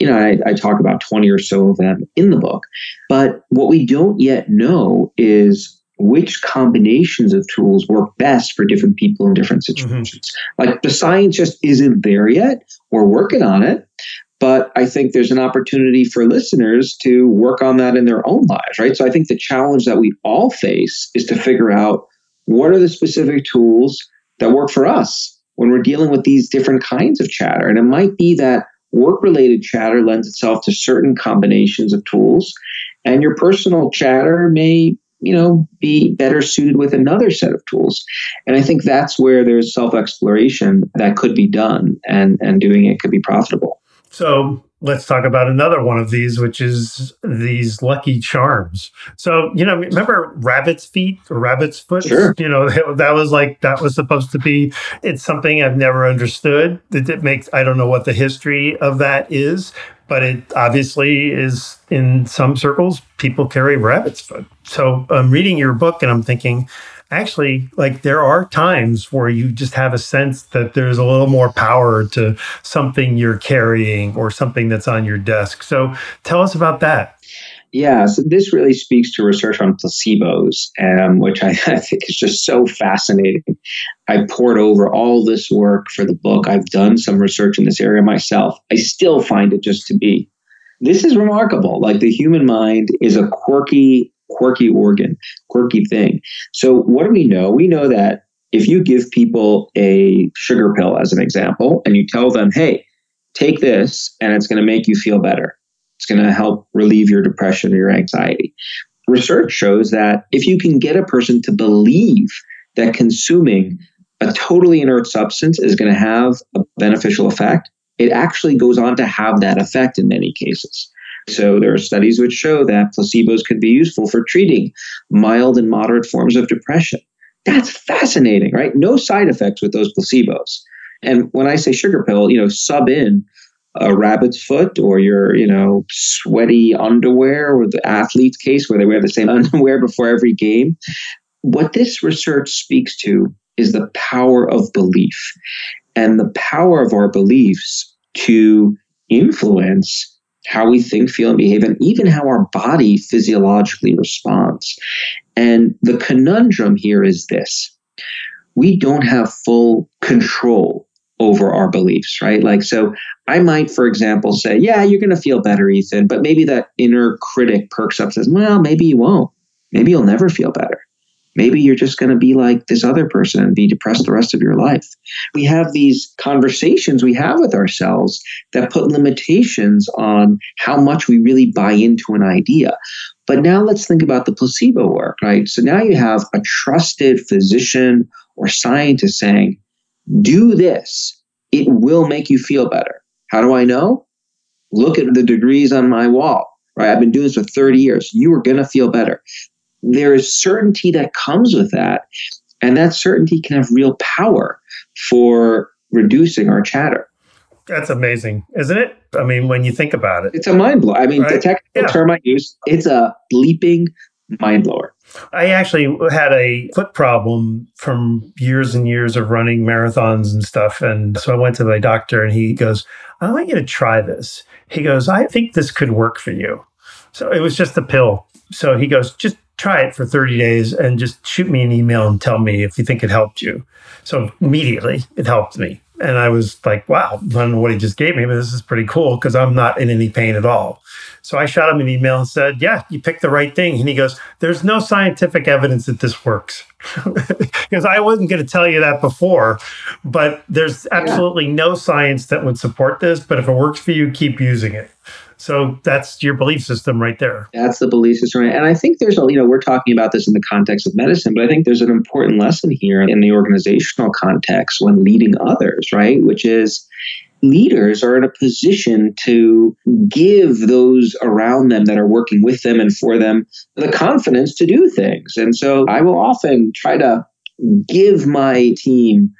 You know, I, I, talk about 20 or so of them in the book. But what we don't yet know is which combinations of tools work best for different people in different mm-hmm. situations. Mm-hmm. Like the science just isn't there yet. We're working on it. But I think there's an opportunity for listeners to work on that in their own lives, right? So I think the challenge that we all face is to figure out what are the specific tools that work for us when we're dealing with these different kinds of chatter. And it might be that work related chatter lends itself to certain combinations of tools, and your personal chatter may you know be better suited with another set of tools and i think that's where there's self exploration that could be done and and doing it could be profitable so let's talk about another one of these, which is these lucky charms. So, you know, remember rabbit's feet or rabbit's foot? Sure. You know, that was like, that was supposed to be, it's something I've never understood. That it makes, I don't know what the history of that is, but it obviously is in some circles, people carry rabbit's foot. So I'm reading your book and I'm thinking, actually like there are times where you just have a sense that there's a little more power to something you're carrying or something that's on your desk. So tell us about that. Yeah, so this really speaks to research on placebos, um, which I, I, think is just so fascinating. I pored over all this work for the book. I've done some research in this area myself. I still find it just to be. This is remarkable. Like the human mind is a quirky quirky organ, quirky thing. So, what do we know? We know that if you give people a sugar pill, as an example, and you tell them, hey, take this and it's going to make you feel better, it's going to help relieve your depression or your anxiety. Research shows that if you can get a person to believe that consuming a totally inert substance is going to have a beneficial effect, it actually goes on to have that effect in many cases. So there are studies which show that placebos can be useful for treating mild and moderate forms of depression. That's fascinating, right? No side effects with those placebos. And when I say sugar pill, you know, sub in a rabbit's foot or your, you know, sweaty underwear or the athlete's case where they wear the same underwear before every game. What this research speaks to is the power of belief and the power of our beliefs to influence how we think, feel, and behave, and even how our body physiologically responds. And the conundrum here is this we don't have full control over our beliefs, right? Like, so I might, for example, say, Yeah, you're going to feel better, Ethan, but maybe that inner critic perks up, and says, Well, maybe you won't. Maybe you'll never feel better. Maybe you're just going to be like this other person and be depressed the rest of your life. We have these conversations we have with ourselves that put limitations on how much we really buy into an idea. But now let's think about the placebo work, right? So now you have a trusted physician or scientist saying, do this, it will make you feel better. How do I know? Look at the degrees on my wall, right? I've been doing this for 30 years. You are going to feel better there is certainty that comes with that. And that certainty can have real power for reducing our chatter. That's amazing, isn't it? I mean, when you think about it, it's a mind blow. I mean, right? the technical yeah. term I use, it's a bleeping mind blower. I actually had a foot problem from years and years of running marathons and stuff. And so I went to my doctor and he goes, I want you to try this. He goes, I think this could work for you. So it was just a pill. So he goes, just try it for 30 days and just shoot me an email and tell me if you think it helped you. So immediately it helped me. And I was like, wow, I don't know what he just gave me, but this is pretty cool because I'm not in any pain at all. So I shot him an email and said, yeah, you picked the right thing. And he goes, there's no scientific evidence that this works. because I wasn't going to tell you that before, but there's absolutely yeah. no science that would support this. But if it works for you, keep using it. So that's your belief system right there. That's the belief system. And I think there's a, you know, we're talking about this in the context of medicine, but I think there's an important lesson here in the organizational context when leading others, right? Which is leaders are in a position to give those around them that are working with them and for them the confidence to do things. And so I will often try to give my team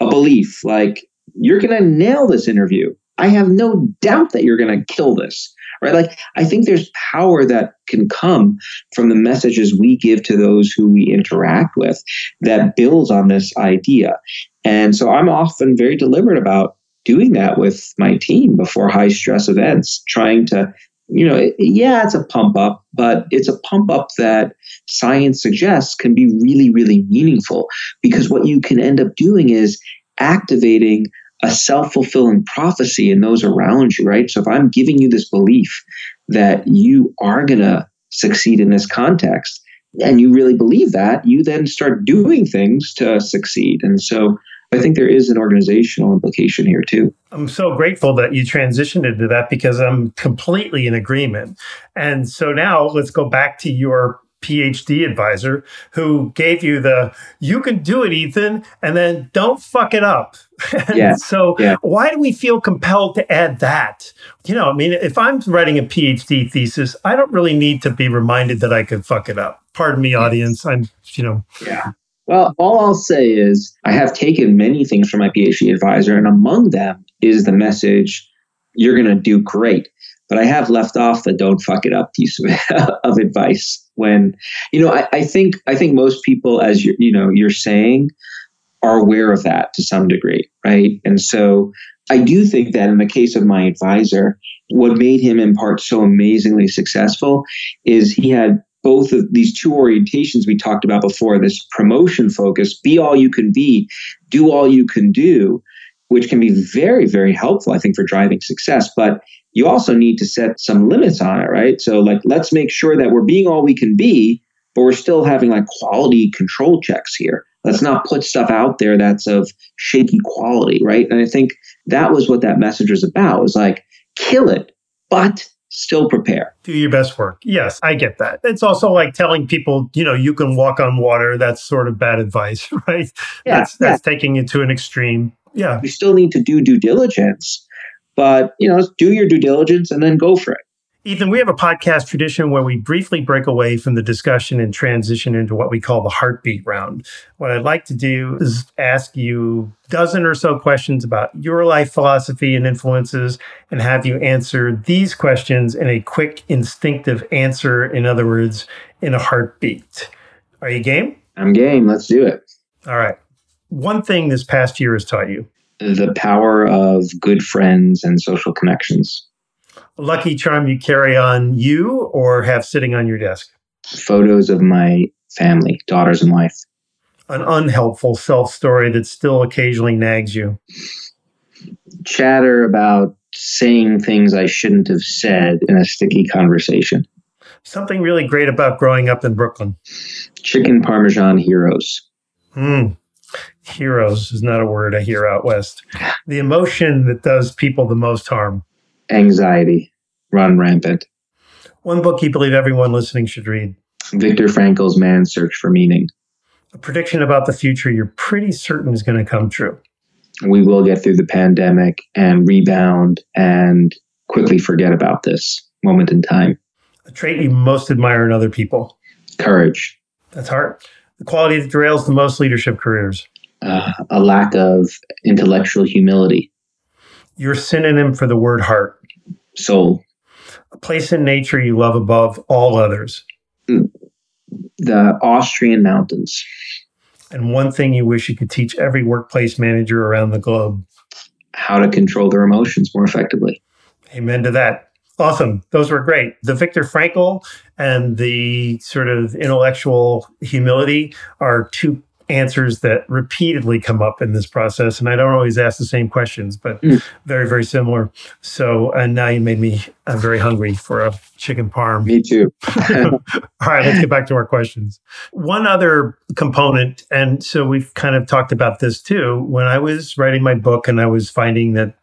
a belief like, you're going to nail this interview. I have no doubt that you're going to kill this. Right. Like, I think there's power that can come from the messages we give to those who we interact with that builds on this idea. And so I'm often very deliberate about doing that with my team before high stress events, trying to, you know, yeah, it's a pump up, but it's a pump up that science suggests can be really, really meaningful because what you can end up doing is activating a self fulfilling prophecy in those around you, right? So if I'm giving you this belief that you are going to succeed in this context, and you really believe that, you then start doing things to succeed. And so I think there is an organizational implication here too. I'm so grateful that you transitioned into that because I'm completely in agreement. And so now let's go back to your PhD advisor who gave you the you can do it, Ethan, and then don't fuck it up. yeah. so yeah. why do we feel compelled to add that? You know, I mean, if I'm writing a PhD thesis, I don't really need to be reminded that I could fuck it up. Pardon me, audience. I'm, you know. Yeah. Well, all I'll say is I have taken many things from my PhD advisor, and among them is the message you're going to do great. But I have left off the don't fuck it up piece of, of advice. When you know, I, I, think I think most people, as you you know, you're saying, are aware of that to some degree, right? And so I do think that in the case of my advisor, what made him in part so amazingly successful is he had both of these two orientations we talked about before this promotion focus, be all you can be, do all you can do, which can be very, very helpful, I think, for driving success. But you also need to set some limits on it, right? So, like, let's make sure that we're being all we can be, but we're still having like quality control checks here. Let's not put stuff out there that's of shaky quality, right? And I think that was what that message was about. It was like, kill it, but still prepare. Do your best work. Yes, I get that. It's also like telling people, you know, you can walk on water. That's sort of bad advice, right? Yeah, that's that's taking it to an extreme. Yeah. You still need to do due diligence, but you know, do your due diligence and then go for it. Ethan, we have a podcast tradition where we briefly break away from the discussion and transition into what we call the heartbeat round. What I'd like to do is ask you a dozen or so questions about your life philosophy and influences and have you answer these questions in a quick, instinctive answer. In other words, in a heartbeat. Are you game? I'm game. Let's do it. All right. One thing this past year has taught you the power of good friends and social connections lucky charm you carry on you or have sitting on your desk? Photos of my family, daughters and wife. An unhelpful self story that still occasionally nags you. Chatter about saying things I shouldn't have said in a sticky conversation. Something really great about growing up in Brooklyn. Chicken Parmesan heroes. Hmm. Heroes is not a word I hear out west. The emotion that does people the most harm anxiety run rampant. One book you believe everyone listening should read Viktor Frankl's Man's Search for Meaning. A prediction about the future you're pretty certain is going to come true. We will get through the pandemic and rebound and quickly forget about this moment in time. A trait you most admire in other people. Courage. That's hard. The quality that derails the most leadership careers. Uh, a lack of intellectual humility. Your synonym for the word heart soul. A place in nature you love above all others. The Austrian mountains. And one thing you wish you could teach every workplace manager around the globe how to control their emotions more effectively. Amen to that. Awesome. Those were great. The Viktor Frankl and the sort of intellectual humility are two answers that repeatedly come up in this process. And I don't always ask the same questions, but mm. very, very similar. So, and now you made me I'm uh, very hungry for a chicken parm. Me too. All right, let's get back to our questions. One other component, and so we've kind of talked about this too. When I was writing my book and I was finding that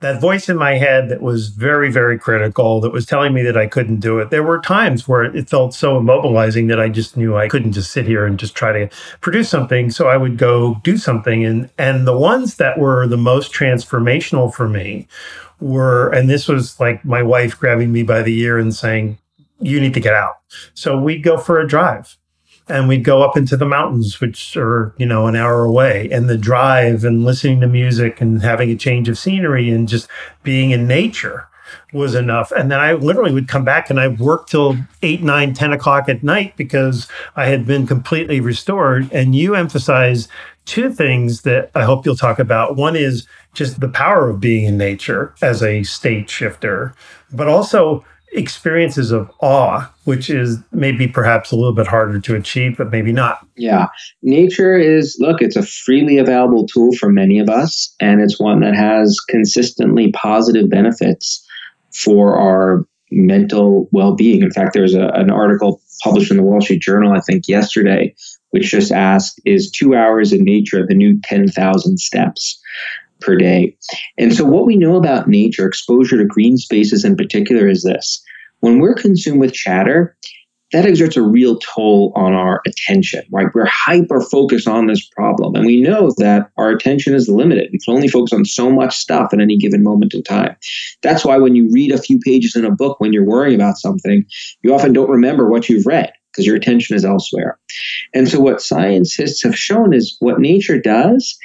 that voice in my head that was very, very critical, that was telling me that I couldn't do it. There were times where it felt so immobilizing that I just knew I couldn't just sit here and just try to produce something. So I would go do something. And and the ones that were the most transformational for me were, and this was like my wife grabbing me by the ear and saying, You need to get out. So we'd go for a drive and we'd go up into the mountains, which are, you know, an hour away. And the drive and listening to music and having a change of scenery and just being in nature was enough. And then I literally would come back and I worked till eight, nine, 10 o'clock at night because I had been completely restored. And you emphasize two things that I hope you'll talk about. One is just the power of being in nature as a state shifter, but also experiences of awe, which is maybe perhaps a little bit harder to achieve, but maybe not. Yeah. Nature is, look, it's a freely available tool for many of us, and it's one that has consistently positive benefits for our mental well being. In fact, there's a, an article published in the Wall Street Journal, I think, yesterday, which just asked Is two hours in nature the new 10,000 steps? Per day. And so, what we know about nature, exposure to green spaces in particular, is this when we're consumed with chatter, that exerts a real toll on our attention, right? We're hyper focused on this problem. And we know that our attention is limited. We can only focus on so much stuff at any given moment in time. That's why when you read a few pages in a book, when you're worrying about something, you often don't remember what you've read because your attention is elsewhere. And so, what scientists have shown is what nature does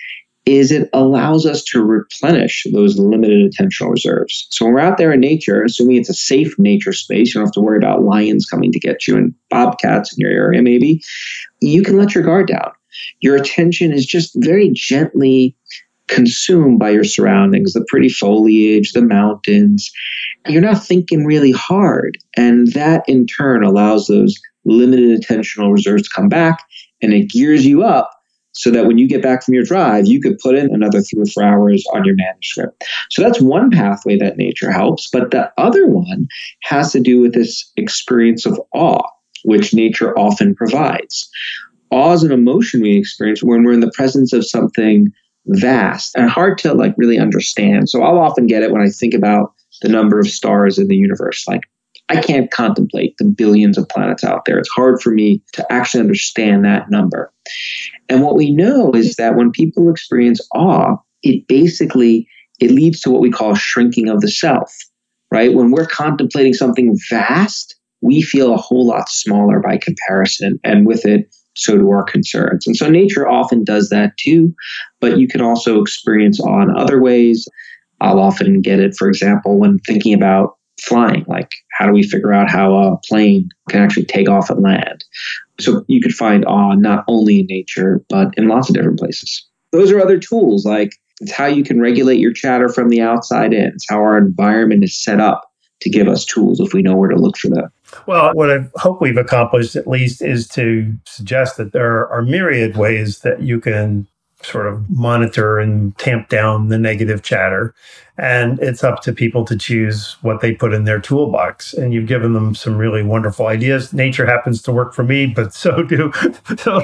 is it allows us to replenish those limited attentional reserves. So when we're out there in nature, assuming it's a safe nature space, you don't have to worry about lions coming to get you and bobcats in your area, maybe, you can let your guard down. Your attention is just very gently consumed by your surroundings, the pretty foliage, the mountains. You're not thinking really hard. And that in turn allows those limited attentional reserves to come back and it gears you up so that when you get back from your drive, you could put in another three or four hours on your manuscript. So that's one pathway that nature helps. But the other one has to do with this experience of awe, which nature often provides. Awe is an emotion we experience when we're in the presence of something vast and hard to like really understand. So I'll often get it when I think about the number of stars in the universe. Like I can't contemplate the billions of planets out there. It's hard for me to actually understand that number. And what we know is that when people experience awe, it basically it leads to what we call shrinking of the self, right? When we're contemplating something vast, we feel a whole lot smaller by comparison, and with it, so do our concerns. And so nature often does that too, but you can also experience awe in other ways. I'll often get it, for example, when thinking about flying. Like, how do we figure out how a plane can actually take off and land? So you could find awe not only in nature, but in lots of different places. Those are other tools like it's how you can regulate your chatter from the outside in. It's how our environment is set up to give us tools if we know where to look for them. Well, what I hope we've accomplished at least is to suggest that there are myriad ways that you can sort of monitor and tamp down the negative chatter. And it's up to people to choose what they put in their toolbox. And you've given them some really wonderful ideas. Nature happens to work for me, but so do. So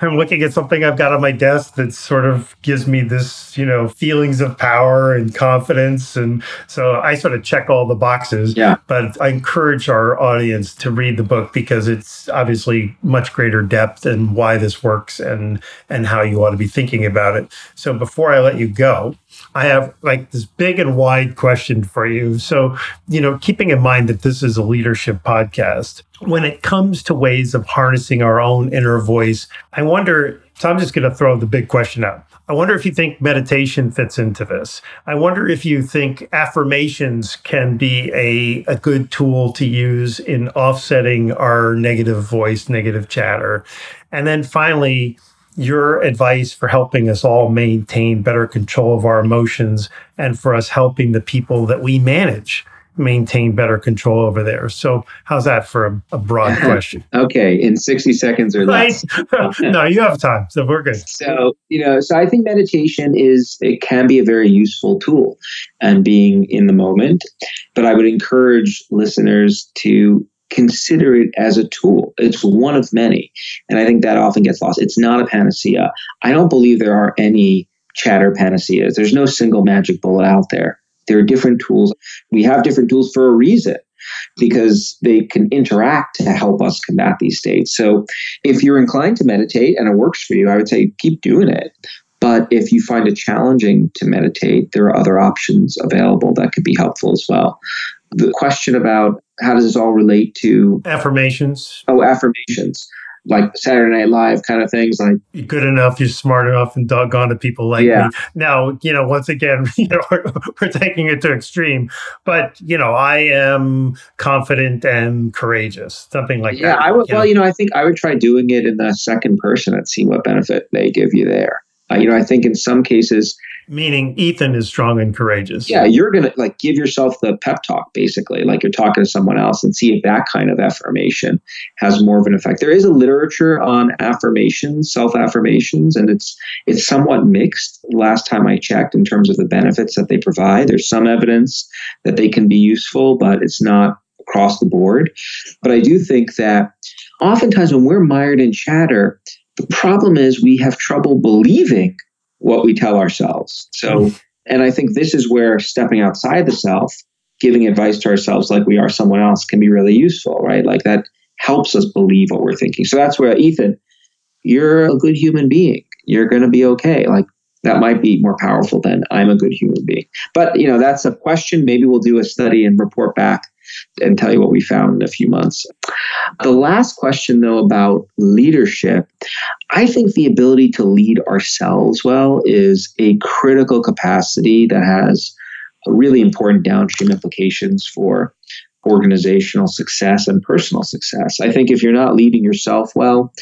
I'm looking at something I've got on my desk that sort of gives me this, you know, feelings of power and confidence. And so I sort of check all the boxes. Yeah. But I encourage our audience to read the book because it's obviously much greater depth and why this works and and how you ought to be thinking about it. So before I let you go, I have like this big and wide question for you. So, you know, keeping in mind that this is a leadership podcast, when it comes to ways of harnessing our own inner voice, I wonder. So, I'm just going to throw the big question out. I wonder if you think meditation fits into this. I wonder if you think affirmations can be a, a good tool to use in offsetting our negative voice, negative chatter. And then finally, your advice for helping us all maintain better control of our emotions and for us helping the people that we manage maintain better control over there. So, how's that for a, a broad question? okay, in 60 seconds or less. no, you have time. So, we're good. So, you know, so I think meditation is, it can be a very useful tool and being in the moment. But I would encourage listeners to consider it as a tool. It's one of many. And I think that often gets lost. It's not a panacea. I don't believe there are any chatter panaceas. There's no single magic bullet out there. There are different tools. We have different tools for a reason because they can interact to help us combat these states. So if you're inclined to meditate and it works for you, I would say keep doing it. But if you find it challenging to meditate, there are other options available that could be helpful as well. The question about how does this all relate to affirmations? Oh, affirmations like Saturday Night Live kind of things. Like you're good enough, you're smart enough, and doggone to people like yeah. me. Now, you know, once again, you know, we're, we're, taking it to extreme, but you know, I am confident and courageous, something like yeah, that. Yeah, I would. You well, know? you know, I think I would try doing it in the second person and see what benefit they give you there. Uh, you know, I think in some cases, meaning Ethan is strong and courageous. Yeah, you're gonna like give yourself the pep talk, basically, like you're talking to someone else, and see if that kind of affirmation has more of an effect. There is a literature on affirmations, self affirmations, and it's it's somewhat mixed. Last time I checked, in terms of the benefits that they provide, there's some evidence that they can be useful, but it's not across the board. But I do think that oftentimes when we're mired in chatter the problem is we have trouble believing what we tell ourselves. So, and I think this is where stepping outside the self, giving advice to ourselves like we are someone else can be really useful, right? Like that helps us believe what we're thinking. So that's where, Ethan, you're a good human being. You're going to be okay. Like that might be more powerful than I'm a good human being. But, you know, that's a question. Maybe we'll do a study and report back and tell you what we found in a few months. The last question, though, about leadership, I think the ability to lead ourselves well is a critical capacity that has really important downstream implications for organizational success and personal success. I think if you're not leading yourself well,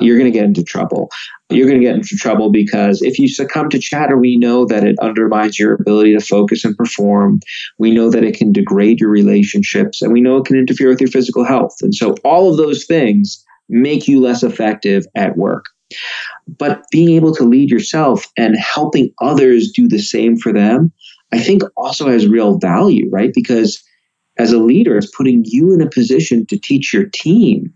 you're going to get into trouble. You're going to get into trouble because if you succumb to chatter, we know that it undermines your ability to focus and perform. We know that it can degrade your relationships and we know it can interfere with your physical health. And so all of those things make you less effective at work. But being able to lead yourself and helping others do the same for them, I think also has real value, right? Because as a leader, it's putting you in a position to teach your team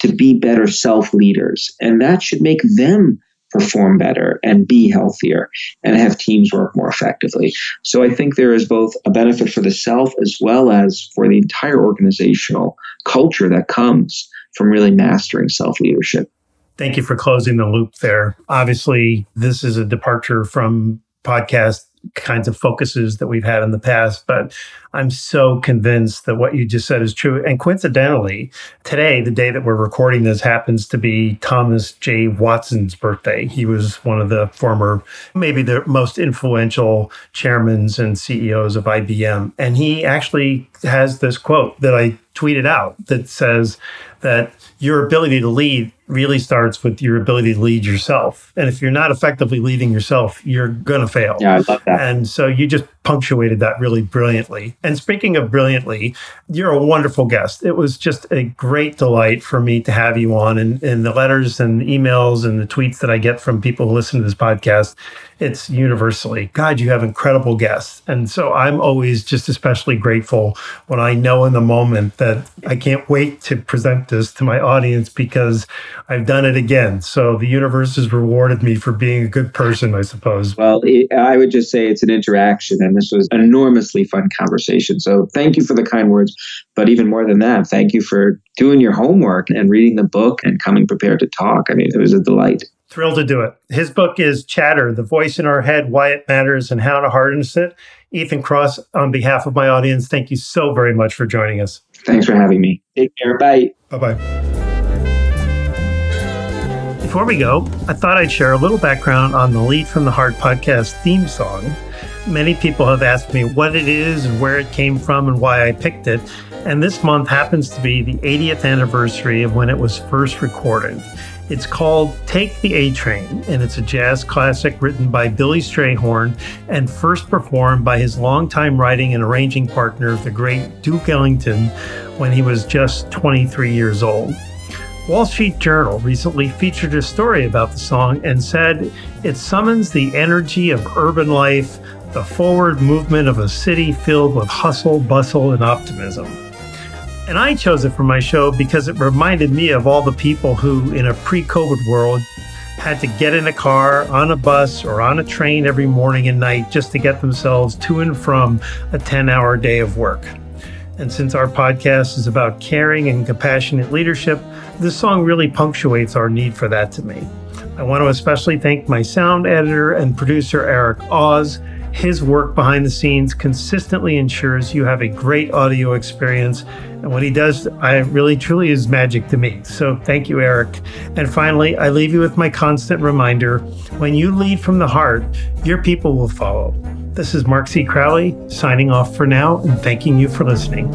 to be better self leaders. And that should make them perform better and be healthier and have teams work more effectively. So I think there is both a benefit for the self as well as for the entire organizational culture that comes from really mastering self leadership. Thank you for closing the loop there. Obviously, this is a departure from podcast kinds of focuses that we've had in the past. But I'm so convinced that what you just said is true. And coincidentally, today, the day that we're recording this, happens to be Thomas J. Watson's birthday. He was one of the former, maybe the most influential chairmen and CEOs of IBM. And he actually has this quote that I tweeted out that says that your ability to lead really starts with your ability to lead yourself. And if you're not effectively leading yourself, you're going to fail. Yeah, I love that. And so you just punctuated that really brilliantly. And speaking of brilliantly, you're a wonderful guest. It was just a great delight for me to have you on. And, and the letters and emails and the tweets that I get from people who listen to this podcast, it's universally, God, you have incredible guests. And so I'm always just especially grateful when I know in the moment that I can't wait to present this to my audience because I've done it again. So the universe has rewarded me for being a good person, I suppose. Well, it, I would just say it's an interaction, and this was an enormously fun conversation. So thank you for the kind words. But even more than that, thank you for doing your homework and reading the book and coming prepared to talk. I mean, it was a delight. Thrilled to do it. His book is Chatter, The Voice in Our Head, Why It Matters, and How to Harness It. Ethan Kross, on behalf of my audience, thank you so very much for joining us. Thanks for having me. Take care. Bye. Bye bye. Before we go, I thought I'd share a little background on the Lead from the Heart podcast theme song. Many people have asked me what it is and where it came from and why I picked it. And this month happens to be the 80th anniversary of when it was first recorded. It's called Take the A Train, and it's a jazz classic written by Billy Strayhorn and first performed by his longtime writing and arranging partner, the great Duke Ellington, when he was just 23 years old. Wall Street Journal recently featured a story about the song and said it summons the energy of urban life, the forward movement of a city filled with hustle, bustle, and optimism. And I chose it for my show because it reminded me of all the people who, in a pre COVID world, had to get in a car, on a bus, or on a train every morning and night just to get themselves to and from a 10 hour day of work. And since our podcast is about caring and compassionate leadership, this song really punctuates our need for that to me. I want to especially thank my sound editor and producer, Eric Oz. His work behind the scenes consistently ensures you have a great audio experience. And what he does, I really truly is magic to me. So thank you, Eric. And finally, I leave you with my constant reminder when you lead from the heart, your people will follow. This is Mark C. Crowley signing off for now and thanking you for listening.